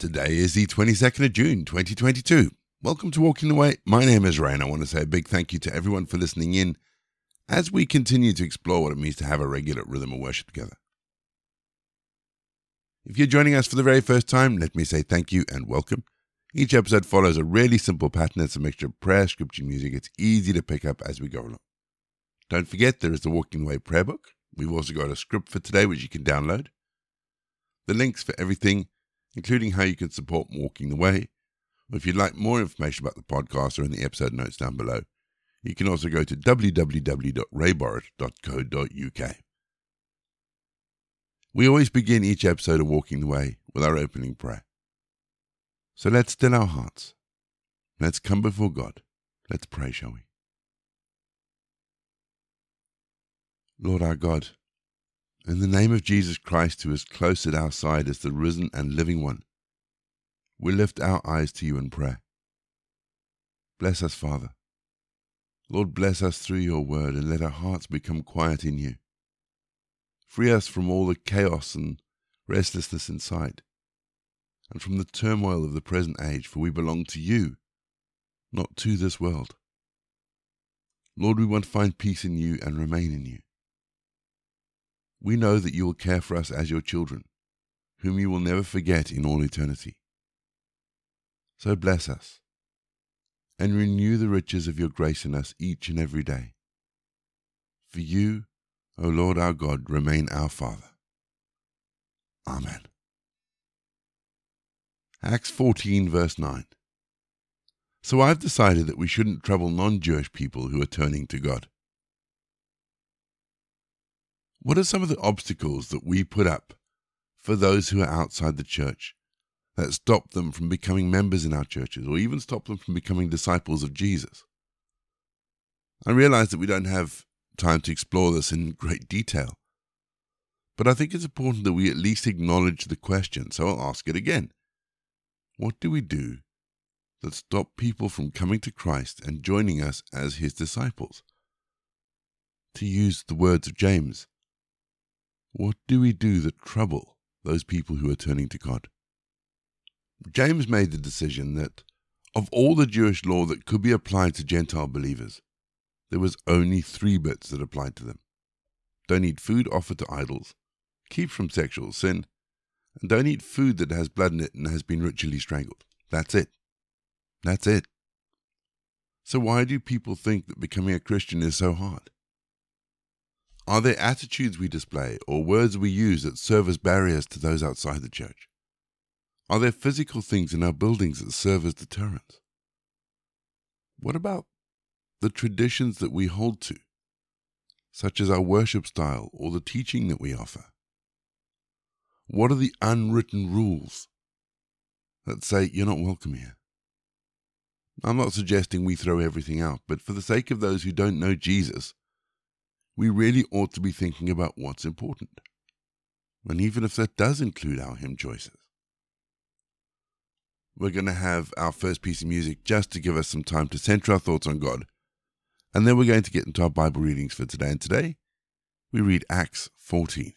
Today is the 22nd of June, 2022. Welcome to Walking the Way. My name is Ray, and I want to say a big thank you to everyone for listening in as we continue to explore what it means to have a regular rhythm of worship together. If you're joining us for the very first time, let me say thank you and welcome. Each episode follows a really simple pattern. It's a mixture of prayer, scripture, music. It's easy to pick up as we go along. Don't forget, there is the Walking the Way prayer book. We've also got a script for today, which you can download. The links for everything including how you can support Walking the Way. If you'd like more information about the podcast or in the episode notes down below, you can also go to www.rayborrett.co.uk. We always begin each episode of Walking the Way with our opening prayer. So let's still our hearts. Let's come before God. Let's pray, shall we? Lord our God, in the name of Jesus Christ, who is close at our side as the risen and living one, we lift our eyes to you in prayer. Bless us, Father. Lord, bless us through your word and let our hearts become quiet in you. Free us from all the chaos and restlessness inside, and from the turmoil of the present age, for we belong to you, not to this world. Lord, we want to find peace in you and remain in you. We know that you will care for us as your children, whom you will never forget in all eternity. So bless us and renew the riches of your grace in us each and every day. For you, O Lord our God, remain our Father. Amen. Acts 14, verse 9. So I've decided that we shouldn't trouble non Jewish people who are turning to God. What are some of the obstacles that we put up for those who are outside the church that stop them from becoming members in our churches or even stop them from becoming disciples of Jesus? I realize that we don't have time to explore this in great detail, but I think it's important that we at least acknowledge the question, so I'll ask it again. What do we do that stop people from coming to Christ and joining us as his disciples? To use the words of James, what do we do that trouble those people who are turning to God? James made the decision that of all the Jewish law that could be applied to Gentile believers, there was only three bits that applied to them. Don't eat food offered to idols, keep from sexual sin, and don't eat food that has blood in it and has been ritually strangled. That's it. That's it. So why do people think that becoming a Christian is so hard? Are there attitudes we display or words we use that serve as barriers to those outside the church? Are there physical things in our buildings that serve as deterrents? What about the traditions that we hold to, such as our worship style or the teaching that we offer? What are the unwritten rules that say you're not welcome here? I'm not suggesting we throw everything out, but for the sake of those who don't know Jesus, we really ought to be thinking about what's important. And even if that does include our hymn choices. We're going to have our first piece of music just to give us some time to center our thoughts on God. And then we're going to get into our Bible readings for today. And today we read Acts 14.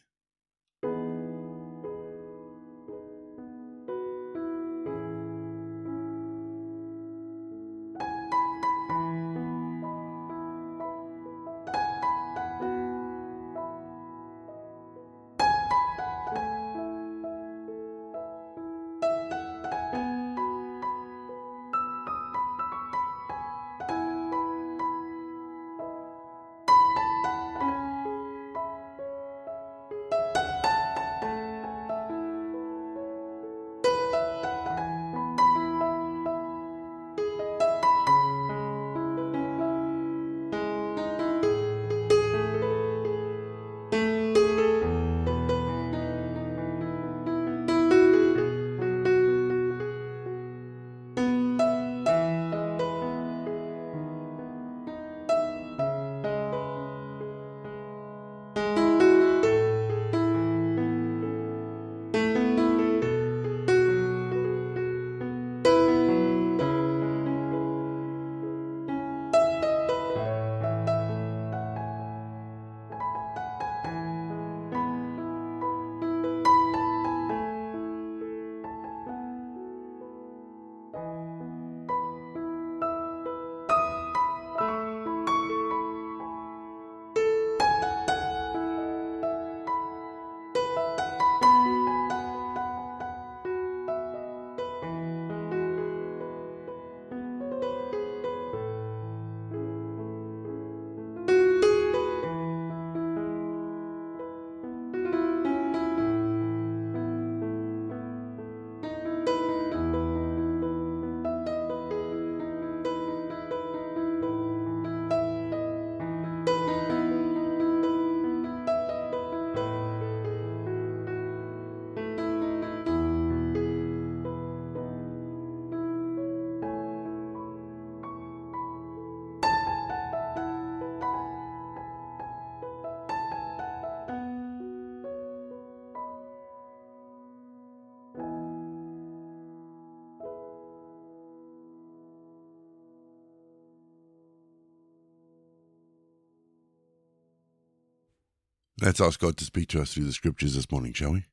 Let's ask God to speak to us through the scriptures this morning, shall we?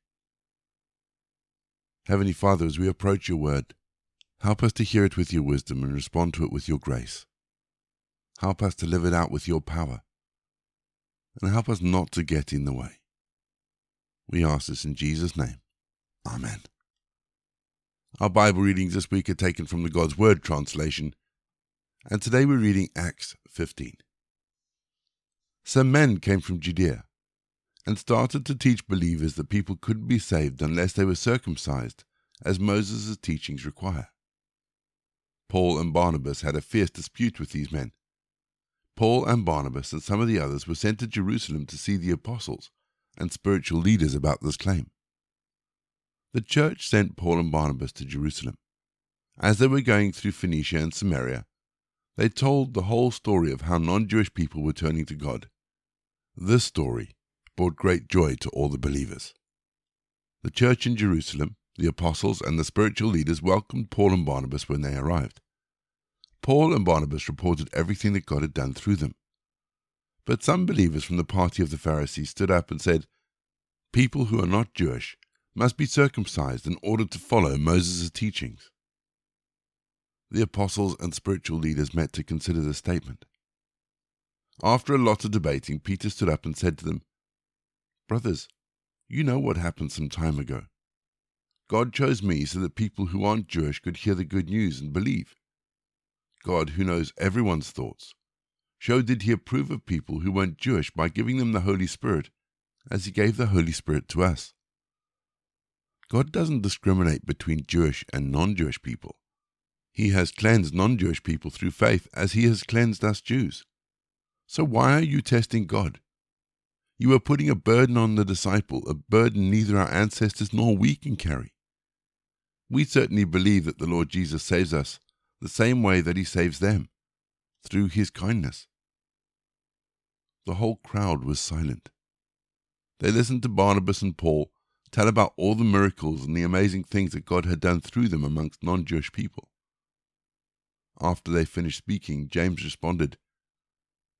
Heavenly Father, as we approach your word, help us to hear it with your wisdom and respond to it with your grace. Help us to live it out with your power. And help us not to get in the way. We ask this in Jesus' name. Amen. Our Bible readings this week are taken from the God's Word translation, and today we're reading Acts 15. Some men came from Judea and started to teach believers that people couldn't be saved unless they were circumcised, as Moses' teachings require. Paul and Barnabas had a fierce dispute with these men. Paul and Barnabas and some of the others were sent to Jerusalem to see the apostles and spiritual leaders about this claim. The church sent Paul and Barnabas to Jerusalem. As they were going through Phoenicia and Samaria, they told the whole story of how non Jewish people were turning to God. This story brought great joy to all the believers. The church in Jerusalem, the apostles, and the spiritual leaders welcomed Paul and Barnabas when they arrived. Paul and Barnabas reported everything that God had done through them. But some believers from the party of the Pharisees stood up and said, People who are not Jewish must be circumcised in order to follow Moses' teachings. The apostles and spiritual leaders met to consider the statement. After a lot of debating, Peter stood up and said to them, Brothers, you know what happened some time ago. God chose me so that people who aren't Jewish could hear the good news and believe. God, who knows everyone's thoughts, showed that He approved of people who weren't Jewish by giving them the Holy Spirit, as He gave the Holy Spirit to us. God doesn't discriminate between Jewish and non Jewish people. He has cleansed non Jewish people through faith as He has cleansed us Jews. So why are you testing God? You are putting a burden on the disciple, a burden neither our ancestors nor we can carry. We certainly believe that the Lord Jesus saves us the same way that he saves them, through his kindness. The whole crowd was silent. They listened to Barnabas and Paul tell about all the miracles and the amazing things that God had done through them amongst non Jewish people. After they finished speaking, James responded,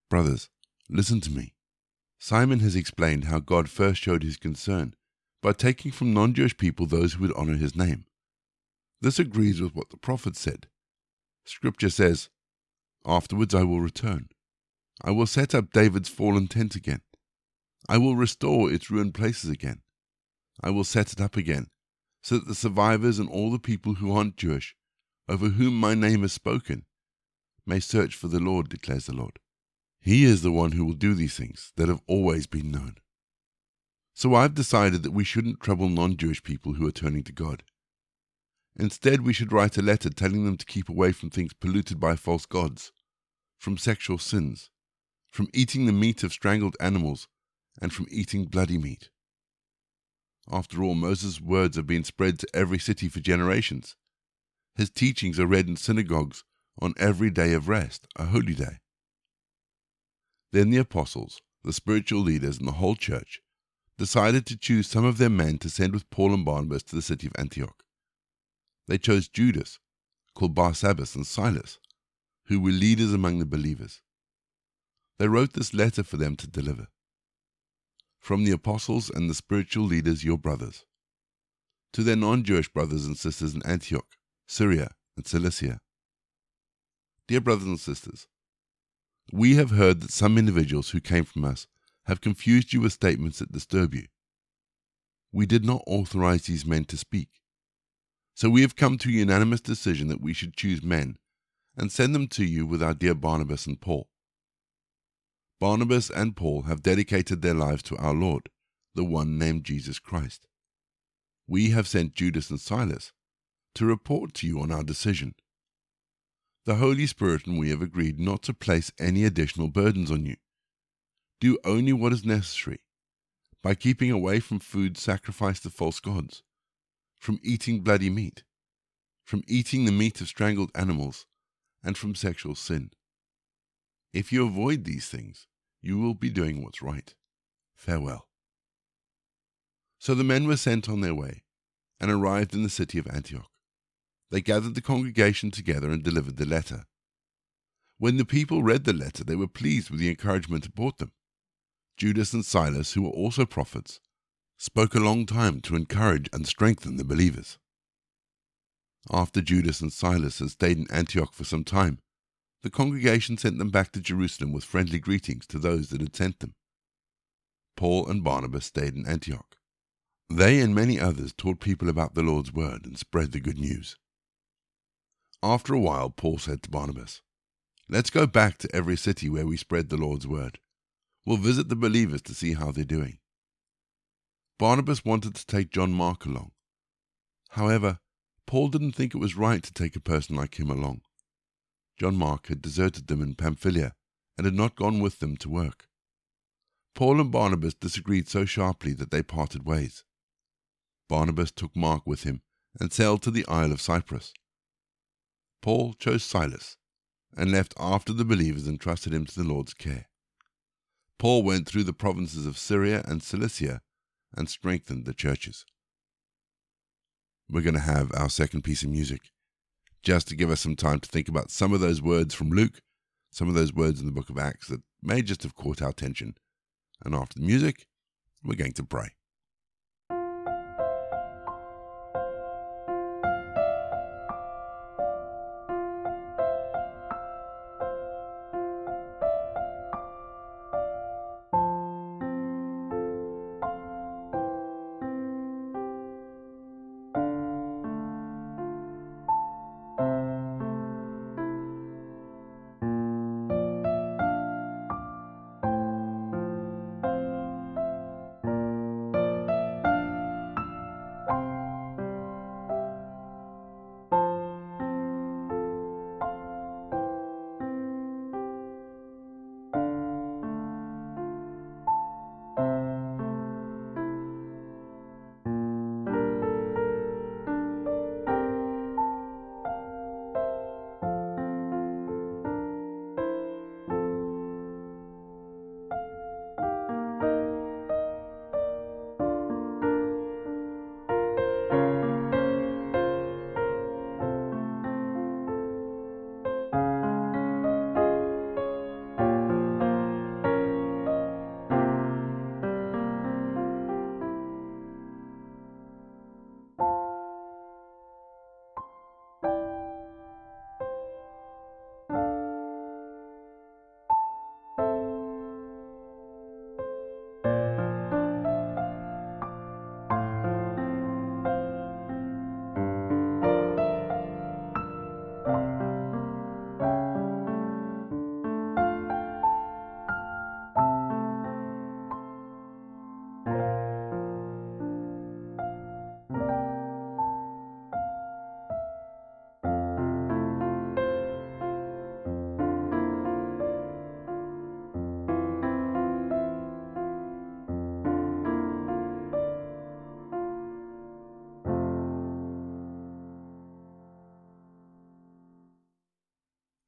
Brothers, listen to me. Simon has explained how God first showed his concern by taking from non Jewish people those who would honor his name. This agrees with what the prophet said. Scripture says, Afterwards I will return. I will set up David's fallen tent again. I will restore its ruined places again. I will set it up again, so that the survivors and all the people who aren't Jewish, over whom my name is spoken, may search for the Lord, declares the Lord. He is the one who will do these things that have always been known. So I've decided that we shouldn't trouble non Jewish people who are turning to God. Instead, we should write a letter telling them to keep away from things polluted by false gods, from sexual sins, from eating the meat of strangled animals, and from eating bloody meat. After all, Moses' words have been spread to every city for generations. His teachings are read in synagogues on every day of rest, a holy day. Then the apostles, the spiritual leaders, and the whole church decided to choose some of their men to send with Paul and Barnabas to the city of Antioch. They chose Judas, called Barsabbas, and Silas, who were leaders among the believers. They wrote this letter for them to deliver. From the apostles and the spiritual leaders, your brothers, to their non Jewish brothers and sisters in Antioch, Syria, and Cilicia. Dear brothers and sisters, we have heard that some individuals who came from us have confused you with statements that disturb you. We did not authorize these men to speak. So we have come to a unanimous decision that we should choose men and send them to you with our dear Barnabas and Paul. Barnabas and Paul have dedicated their lives to our Lord, the one named Jesus Christ. We have sent Judas and Silas to report to you on our decision. The Holy Spirit and we have agreed not to place any additional burdens on you. Do only what is necessary by keeping away from food sacrificed to false gods, from eating bloody meat, from eating the meat of strangled animals, and from sexual sin. If you avoid these things, you will be doing what's right. Farewell. So the men were sent on their way and arrived in the city of Antioch they gathered the congregation together and delivered the letter. When the people read the letter, they were pleased with the encouragement it brought them. Judas and Silas, who were also prophets, spoke a long time to encourage and strengthen the believers. After Judas and Silas had stayed in Antioch for some time, the congregation sent them back to Jerusalem with friendly greetings to those that had sent them. Paul and Barnabas stayed in Antioch. They and many others taught people about the Lord's word and spread the good news. After a while, Paul said to Barnabas, Let's go back to every city where we spread the Lord's word. We'll visit the believers to see how they're doing. Barnabas wanted to take John Mark along. However, Paul didn't think it was right to take a person like him along. John Mark had deserted them in Pamphylia and had not gone with them to work. Paul and Barnabas disagreed so sharply that they parted ways. Barnabas took Mark with him and sailed to the Isle of Cyprus. Paul chose Silas and left after the believers entrusted him to the Lord's care. Paul went through the provinces of Syria and Cilicia and strengthened the churches. We're going to have our second piece of music, just to give us some time to think about some of those words from Luke, some of those words in the book of Acts that may just have caught our attention. And after the music, we're going to pray.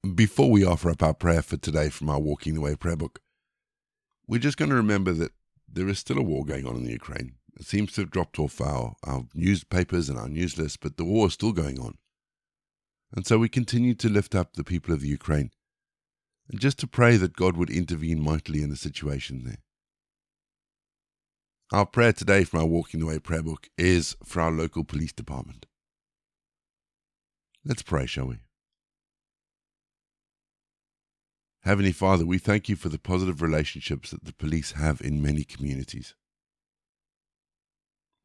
Before we offer up our prayer for today from our Walking the Way prayer book, we're just going to remember that there is still a war going on in the Ukraine. It seems to have dropped off our, our newspapers and our news list, but the war is still going on. And so we continue to lift up the people of the Ukraine and just to pray that God would intervene mightily in the situation there. Our prayer today from our Walking the Way prayer book is for our local police department. Let's pray, shall we? Heavenly Father, we thank you for the positive relationships that the police have in many communities.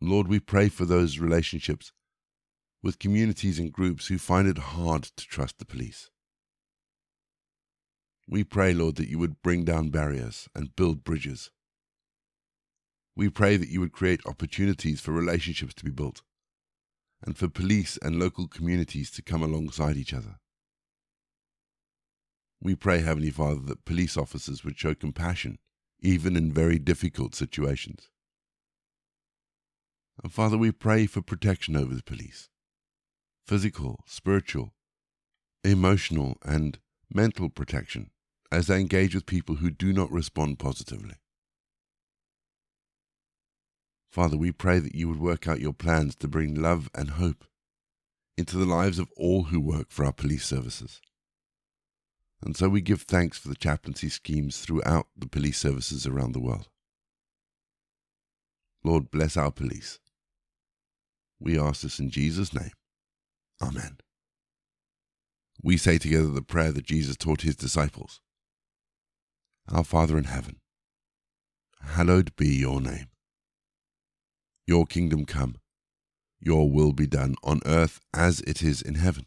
Lord, we pray for those relationships with communities and groups who find it hard to trust the police. We pray, Lord, that you would bring down barriers and build bridges. We pray that you would create opportunities for relationships to be built and for police and local communities to come alongside each other. We pray, Heavenly Father, that police officers would show compassion, even in very difficult situations. And Father, we pray for protection over the police physical, spiritual, emotional, and mental protection as they engage with people who do not respond positively. Father, we pray that you would work out your plans to bring love and hope into the lives of all who work for our police services. And so we give thanks for the chaplaincy schemes throughout the police services around the world. Lord, bless our police. We ask this in Jesus' name. Amen. We say together the prayer that Jesus taught his disciples Our Father in heaven, hallowed be your name. Your kingdom come, your will be done on earth as it is in heaven.